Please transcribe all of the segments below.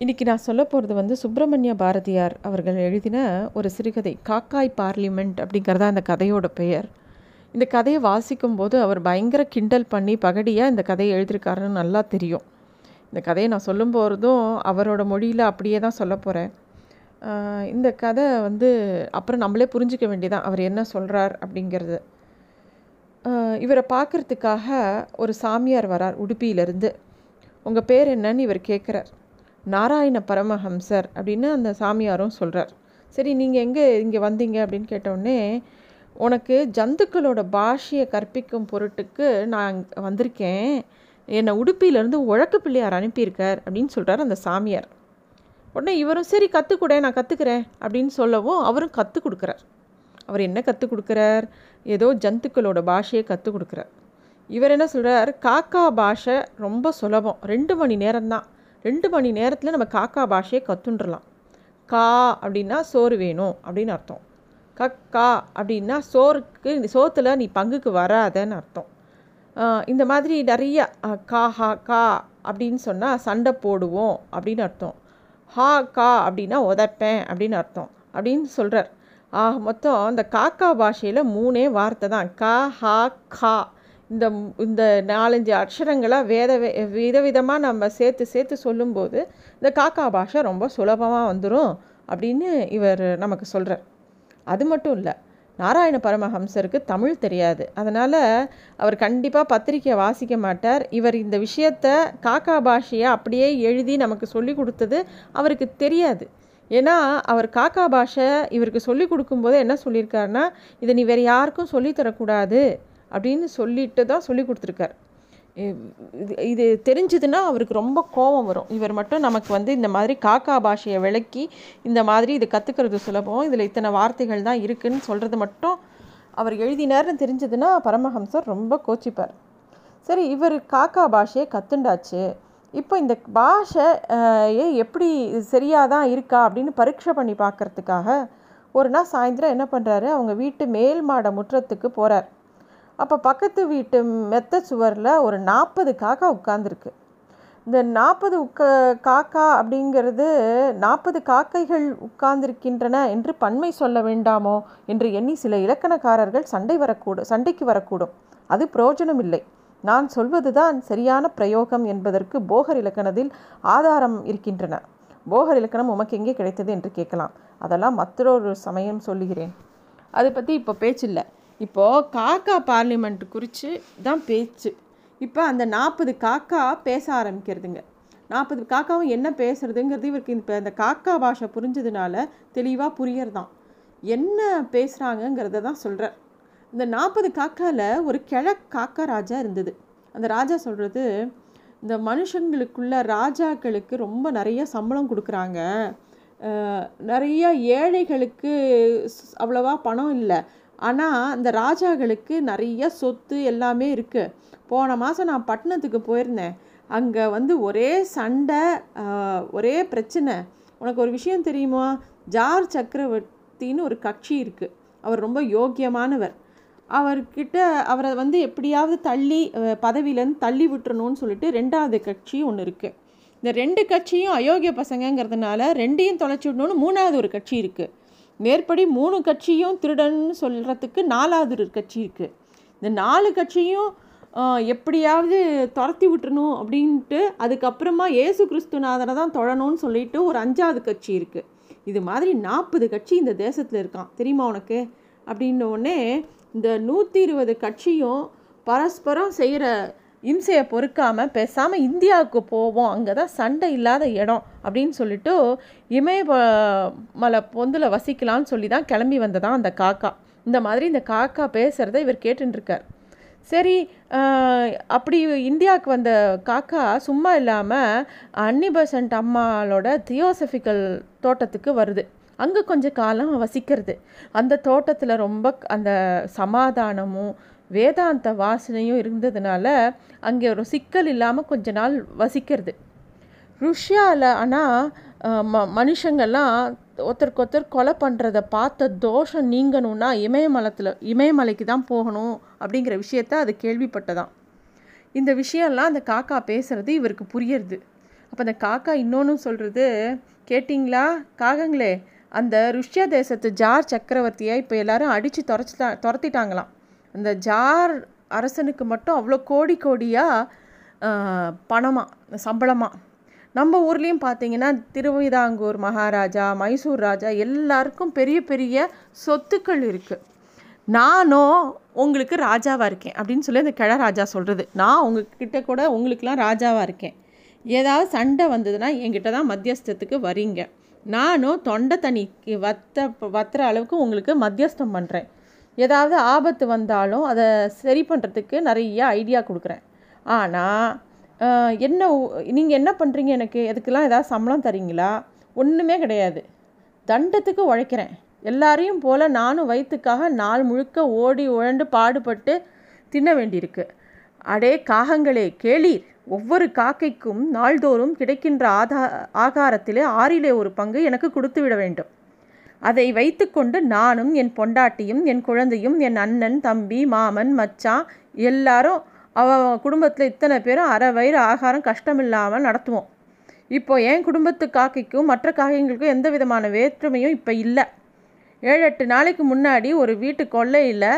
இன்றைக்கி நான் சொல்ல போகிறது வந்து சுப்பிரமணிய பாரதியார் அவர்கள் எழுதின ஒரு சிறுகதை காக்காய் பார்லிமெண்ட் அப்படிங்கிறதா அந்த கதையோட பெயர். இந்த கதையை வாசிக்கும்போது அவர் பயங்கர கிண்டல் பண்ணி பகடியாக இந்த கதையை எழுதியிருக்காருன்னு நல்லா தெரியும். இந்த கதையை நான் சொல்லும் போகிறதும் அவரோட மொழியில் அப்படியே தான் சொல்ல போகிறேன் இந்த கதை வந்து அப்புறம் நம்மளே புரிஞ்சிக்க வேண்டியதான் அவர் என்ன சொல்கிறார் அப்படிங்கிறது. இவரை பார்க்கறதுக்காக ஒரு சாமியார் வரார் உடுப்பியிலேருந்து. உங்கள் பேர் என்னன்னு இவர் கேட்குறார் நாராயண பரமஹம்சர் அப்படின்னு அந்த சாமியாரும் சொல்கிறார் சரி நீங்கள் எங்கே இங்கே வந்தீங்க அப்படின்னு கேட்டோடனே உனக்கு ஜந்துக்களோட பாஷையை கற்பிக்கும் பொருட்டுக்கு நான் வந்திருக்கேன். என்னை உடுப்பியிலேருந்து உழக்கு பிள்ளையார் அனுப்பியிருக்கார் அப்படின்னு சொல்கிறார் அந்த சாமியார். உடனே இவரும் சரி கற்றுக்கூட நான் கற்றுக்கிறேன் அப்படின்னு சொல்லவும் அவரும் கற்றுக் கொடுக்குறார். அவர் என்ன கற்றுக் கொடுக்குறார்? ஏதோ ஜந்துக்களோட பாஷையை கற்றுக் கொடுக்குறார். இவர் என்ன சொல்கிறார் காக்கா பாஷை ரொம்ப சுலபம் ரெண்டு மணி நேரம்தான். ரெண்டு மணி நேரத்தில் நம்ம காக்கா பாஷையை கற்றுண்டுலாம் கா அப்படின்னா சோறு வேணும் அப்படின்னு அர்த்தம். கக்கா அப்படின்னா சோறுக்கு சோத்தில் நீ பங்குக்கு வராதன்னு அர்த்தம். இந்த மாதிரி நிறைய கா ஹா கா அப்படின்னு சொன்னால் சண்டை போடுவோம் அப்படின்னு அர்த்தம். ஹா கா அப்படின்னா உதைப்பேன் அப்படின்னு அர்த்தம் அப்படின்னு சொல்கிறார் ஆக மொத்தம் இந்த காக்கா பாஷையில் மூணே வார்த்தை தான். கா ஹா கா இந்த இந்த நாலஞ்சு அக்ஷரங்களை வேத வே- விதவிதமாக நம்ம சேர்த்து சேர்த்து சொல்லும்போது இந்த காக்கா பாஷை ரொம்ப சுலபமாக வந்துடும் அப்படின்னு இவர் நமக்கு சொல்கிறார் அது மட்டும் இல்லை நாராயண பரமஹம்சருக்கு தமிழ் தெரியாது. அதனால் அவர் கண்டிப்பாக பத்திரிக்கை வாசிக்க மாட்டார். இவர் இந்த விஷயத்த காக்கா பாஷையை அப்படியே எழுதி நமக்கு சொல்லி கொடுத்தது அவருக்கு தெரியாது. ஏன்னா அவர் காக்கா பாஷை இவருக்கு சொல்லி கொடுக்கும்போது என்ன சொல்லியிருக்காருன்னா இதை நீ வேறு யாருக்கும் சொல்லித் தரக்கூடாது. அப்படின்னு சொல்லிட்டு தான் சொல்லி கொடுத்துருக்கார். இது இது தெரிஞ்சதுன்னா அவருக்கு ரொம்ப கோபம் வரும். இவர் மட்டும் நமக்கு வந்து இந்த மாதிரி காக்கா பாஷையை விளக்கி இந்த மாதிரி இது கற்றுக்கிறது சுலபம். இதில் இத்தனை வார்த்தைகள் தான் இருக்குன்னு சொல்கிறது மட்டும் அவர் எழுதினார்னு தெரிஞ்சதுன்னா பரமஹம்சர் ரொம்ப கோச்சிப்பார். சரி இவர் காக்கா பாஷையை கத்துண்டாச்சு. இப்போ இந்த பாஷை ஏ எப்படி சரியாக தான் இருக்கா அப்படின்னு பரீட்சை பண்ணி பார்க்கறதுக்காக ஒரு நாள் சாயந்தரம் என்ன பண்ணுறாரு அவங்க வீட்டு மேல் மாட முற்றத்துக்கு போகிறார் அப்போ பக்கத்து வீட்டு மெத்த சுவரில் ஒரு நாற்பது காக்கா உட்காந்துருக்கு இந்த நாற்பது உக்க காக்கா அப்படிங்கிறது நாற்பது காக்கைகள் உட்கார்ந்திருக்கின்றன என்று பன்மை சொல்ல வேண்டாமோ என்று எண்ணி சில இலக்கணக்காரர்கள் சண்டை வரக்கூடும் சண்டைக்கு வரக்கூடும். அது பிரயோஜனம் இல்லை நான் சொல்வதுதான் சரியான பிரயோகம் என்பதற்கு போகர் இலக்கணத்தில் ஆதாரம் இருக்கின்றன. போகர் இலக்கணம் உமக்கு எங்கே கிடைத்தது என்று கேட்கலாம். அதெல்லாம் மற்றொரு சமயம் சொல்லுகிறேன். அதை பற்றி இப்போ பேச்சில்லை. இப்போது காக்கா பார்லிமெண்ட் குறித்து தான் பேச்சு. இப்போ அந்த நாற்பது காக்கா பேச ஆரம்பிக்கிறதுங்க. நாற்பது காக்காவும் என்ன பேசுறதுங்கிறது இவருக்கு இப்போ இந்த காக்கா பாஷை புரிஞ்சதுனால தெளிவாக புரியறதாம் என்ன பேசுகிறாங்கங்கிறத தான் சொல்கிறார் இந்த நாற்பது காக்கால ஒரு கிழக் காக்கா ராஜா இருந்தது. அந்த ராஜா சொல்கிறது இந்த மனுஷங்களுக்குள்ள ராஜாக்களுக்கு ரொம்ப நிறைய சம்பளம் கொடுக்குறாங்க. நிறைய ஏழைகளுக்கு அவ்வளோவா அவ்வளவா பணம் இல்லை. ஆனால் அந்த ராஜாக்களுக்கு நிறைய சொத்து எல்லாமே இருக்குது போன மாதம் நான் பட்டணத்துக்கு போயிருந்தேன். அங்கே வந்து ஒரே சண்டை ஒரே பிரச்சனை. உனக்கு ஒரு விஷயம் தெரியுமா? ஜார் சக்கரவர்த்தின்னு ஒரு கட்சி இருக்குது அவர் ரொம்ப யோக்கியமானவர். அவர்கிட்ட அவரை வந்து எப்படியாவது தள்ளி பதவியிலேருந்து தள்ளி விட்டுறணும்னு சொல்லிட்டு ரெண்டாவது கட்சி ஒன்று இருக்குது இந்த ரெண்டு கட்சியும் அயோக்கிய பசங்கங்கிறதுனால ரெண்டையும் தொலைச்சி விடணும்னு மூணாவது ஒரு கட்சி இருக்குது மேற்படி மூணு கட்சியும் திருடன்னு சொல்கிறதுக்கு நாலாவது கட்சி இருக்குது இந்த நாலு கட்சியும் எப்படியாவது துரத்தி விட்டுணும் அப்படின்ட்டு அதுக்கப்புறமா இயேசு கிறிஸ்துநாதனை தான் தொழணும்னு சொல்லிட்டு ஒரு அஞ்சாவது கட்சி இருக்குது இது மாதிரி நாற்பது கட்சி இந்த தேசத்தில் இருக்கான். தெரியுமா உனக்கு? அப்படின்ன உடனே இந்த நூற்றி இருபது கட்சியும் பரஸ்பரம் செய்கிற இம்சையை பொறுக்காமல் பேசாமல் இந்தியாவுக்கு போவோம். அங்கே தான் சண்டை இல்லாத இடம் அப்படின்னு சொல்லிட்டு இமய மலை பொந்தில் வசிக்கலாம்னு சொல்லி தான் கிளம்பி வந்ததான் அந்த காக்கா. இந்த மாதிரி இந்த காக்கா பேசுகிறத இவர் கேட்டுருக்கார் சரி அப்படி இந்தியாவுக்கு வந்த காக்கா சும்மா இல்லாமல் அன்னிபசன்ட் அம்மாளோட தியோசபிக்கல் தோட்டத்துக்கு வருது. அங்கே கொஞ்சம் காலம் வசிக்கிறது. அந்த தோட்டத்தில் ரொம்ப அந்த சமாதானமும் வேதாந்த வாசனையும் இருந்ததுனால அங்கே ஒரு சிக்கல் இல்லாமல் கொஞ்ச நாள் வசிக்கிறது. ருஷ்யாவில் ஆனால் ம மனுஷங்கள்லாம் ஒருத்தருக்கு ஒருத்தர் கொலை பண்ணுறத பார்த்த தோஷம் நீங்கணும்னா இமயமலத்தில் இமயமலைக்கு தான் போகணும் அப்படிங்கிற விஷயத்த அது கேள்விப்பட்டதான் இந்த விஷயம்லாம் அந்த காக்கா பேசுகிறது இவருக்கு புரியுறது. அப்போ அந்த காக்கா இன்னொன்று சொல்கிறது கேட்டிங்களா காகங்களே? அந்த ருஷ்யா தேசத்து ஜார் சக்கரவர்த்தியை இப்போ எல்லாரும் அடித்து துரச்சிட்டா துரத்திட்டாங்களாம். அந்த ஜார் அரசனுக்கு மட்டும் அவ்வளோ கோடி கோடியாக பணமாக சம்பளமாக நம்ம ஊர்லேயும் பார்த்தீங்கன்னா திருவிதாங்கூர் மகாராஜா மைசூர் ராஜா எல்லாருக்கும் பெரிய பெரிய சொத்துக்கள் இருக்குது நானும் உங்களுக்கு ராஜாவாக இருக்கேன் அப்படின்னு சொல்லி அந்த கிழ ராஜா சொல்கிறது நான் உங்ககிட்ட கூட உங்களுக்கெலாம் ராஜாவாக இருக்கேன். ஏதாவது சண்டை வந்ததுன்னா என்கிட்ட தான் மத்தியஸ்தத்துக்கு வரீங்க. நானும் தொண்டை தனிக்கு வத்த வத்துற அளவுக்கு உங்களுக்கு மத்தியஸ்தம் பண்ணுறேன் ஏதாவது ஆபத்து வந்தாலும் அதை சரி பண்ணுறதுக்கு நிறைய ஐடியா கொடுக்குறேன். ஆனால் என்ன நீங்கள் என்ன பண்ணுறீங்க எனக்கு? எதுக்கெல்லாம் ஏதாவது சம்பளம் தரீங்களா? ஒன்றுமே கிடையாது. தண்டத்துக்கு உழைக்கிறேன். எல்லாரையும் போல் நானும் வயிற்றுக்காக நாள் முழுக்க ஓடி உழண்டு பாடுபட்டு தின்ன வேண்டியிருக்கு. அடே காகங்களே கேளீர்! ஒவ்வொரு காக்கைக்கும் நாள்தோறும் கிடைக்கின்ற ஆதா ஆகாரத்திலே ஆறிலே ஒரு பங்கு எனக்கு கொடுத்து விட வேண்டும். அதை வைத்துக்கொண்டு நானும் என் பொண்டாட்டியும் என் குழந்தையும் என் அண்ணன் தம்பி மாமன் மச்சான் எல்லாரும் அவ குடும்பத்தில் இத்தனை பேரும் அரை வயிறு ஆகாரம் கஷ்டமில்லாமல் நடத்துவோம். இப்போ என் குடும்பத்து காக்கைக்கும் மற்ற காக்கைங்களுக்கும் எந்த விதமான வேற்றுமையும் இப்போ இல்லை. ஏழு எட்டு நாளைக்கு முன்னாடி ஒரு வீட்டு கொள்ளையில்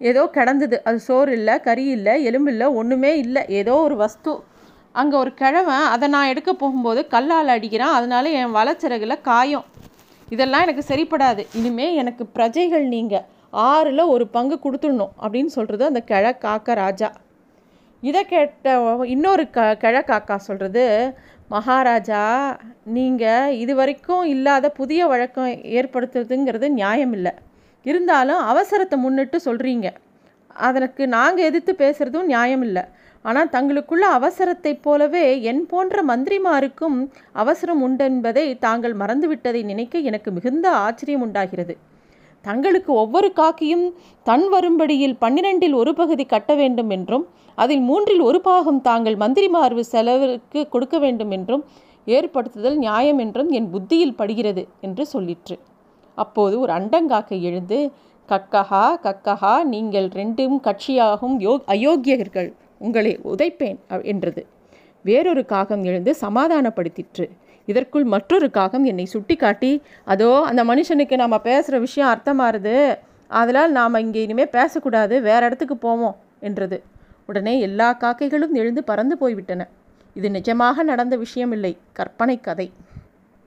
ஏதோ கிடந்தது. அது சோறு இல்லை கறி இல்லை எலும்பு இல்லை ஒன்றுமே இல்லை. ஏதோ ஒரு வஸ்து. அங்கே ஒரு கிழவன் அதை நான் எடுக்க போகும்போது கல்லால் அடிக்கிறான். அதனால என் வளச்சிறகுல காயம். இதெல்லாம் எனக்கு சரிப்படாது. இனிமே எனக்கு பிரஜைகள் நீங்கள் ஆறில் ஒரு பங்கு கொடுத்துடணும் அப்படின்னு சொல்கிறது அந்த கிழ காக்க ராஜா. இதை கேட்ட இன்னொரு க கிழ காக்கா சொல்கிறது மகாராஜா நீங்கள் இது வரைக்கும் இல்லாத புதிய வழக்கம் ஏற்படுத்துறதுங்கிறது நியாயம் இல்லை இருந்தாலும் அவசரத்தை முன்னிட்டு சொல்கிறீங்க அதற்கு நாங்கள் எதிர்த்து பேசுகிறதும் நியாயம் இல்லை ஆனால் தங்களுக்குள்ள அவசரத்தைப் போலவே என் போன்ற மந்திரிமாருக்கும் அவசரம் உண்டென்பதை தாங்கள் மறந்துவிட்டதை நினைக்க எனக்கு மிகுந்த ஆச்சரியம் உண்டாகிறது. தங்களுக்கு ஒவ்வொரு காக்கியும் தன் வரும்படியில் பன்னிரெண்டில் ஒரு பகுதி கட்ட வேண்டும் என்றும் அதில் மூன்றில் ஒரு பாகம் தாங்கள் மந்திரிமார்வு செலவிற்கு கொடுக்க வேண்டும் என்றும் ஏற்படுத்துதல் நியாயம் என்றும் என் புத்தியில் படுகிறது என்று சொல்லிற்று. அப்போது ஒரு அண்டங்காக்கை எழுந்து கக்கஹா கக்கஹா நீங்கள் ரெண்டும் கட்சியாகும் யோ அயோக்கியர்கள். உங்களை உதைப்பேன் என்றது. வேறொரு காகம் எழுந்து சமாதானப்படுத்திற்று. இதற்குள் மற்றொரு காகம் என்னை சுட்டி காட்டி அதோ அந்த மனுஷனுக்கு நாம் பேசுகிற விஷயம் அர்த்தமாகுது அதனால் நாம் இங்கே இனிமேல் பேசக்கூடாது. வேறு இடத்துக்கு போவோம் என்றது. உடனே எல்லா காக்கைகளும் எழுந்து பறந்து போய்விட்டன. இது நிஜமாக நடந்த விஷயமில்லை. கற்பனை கதை.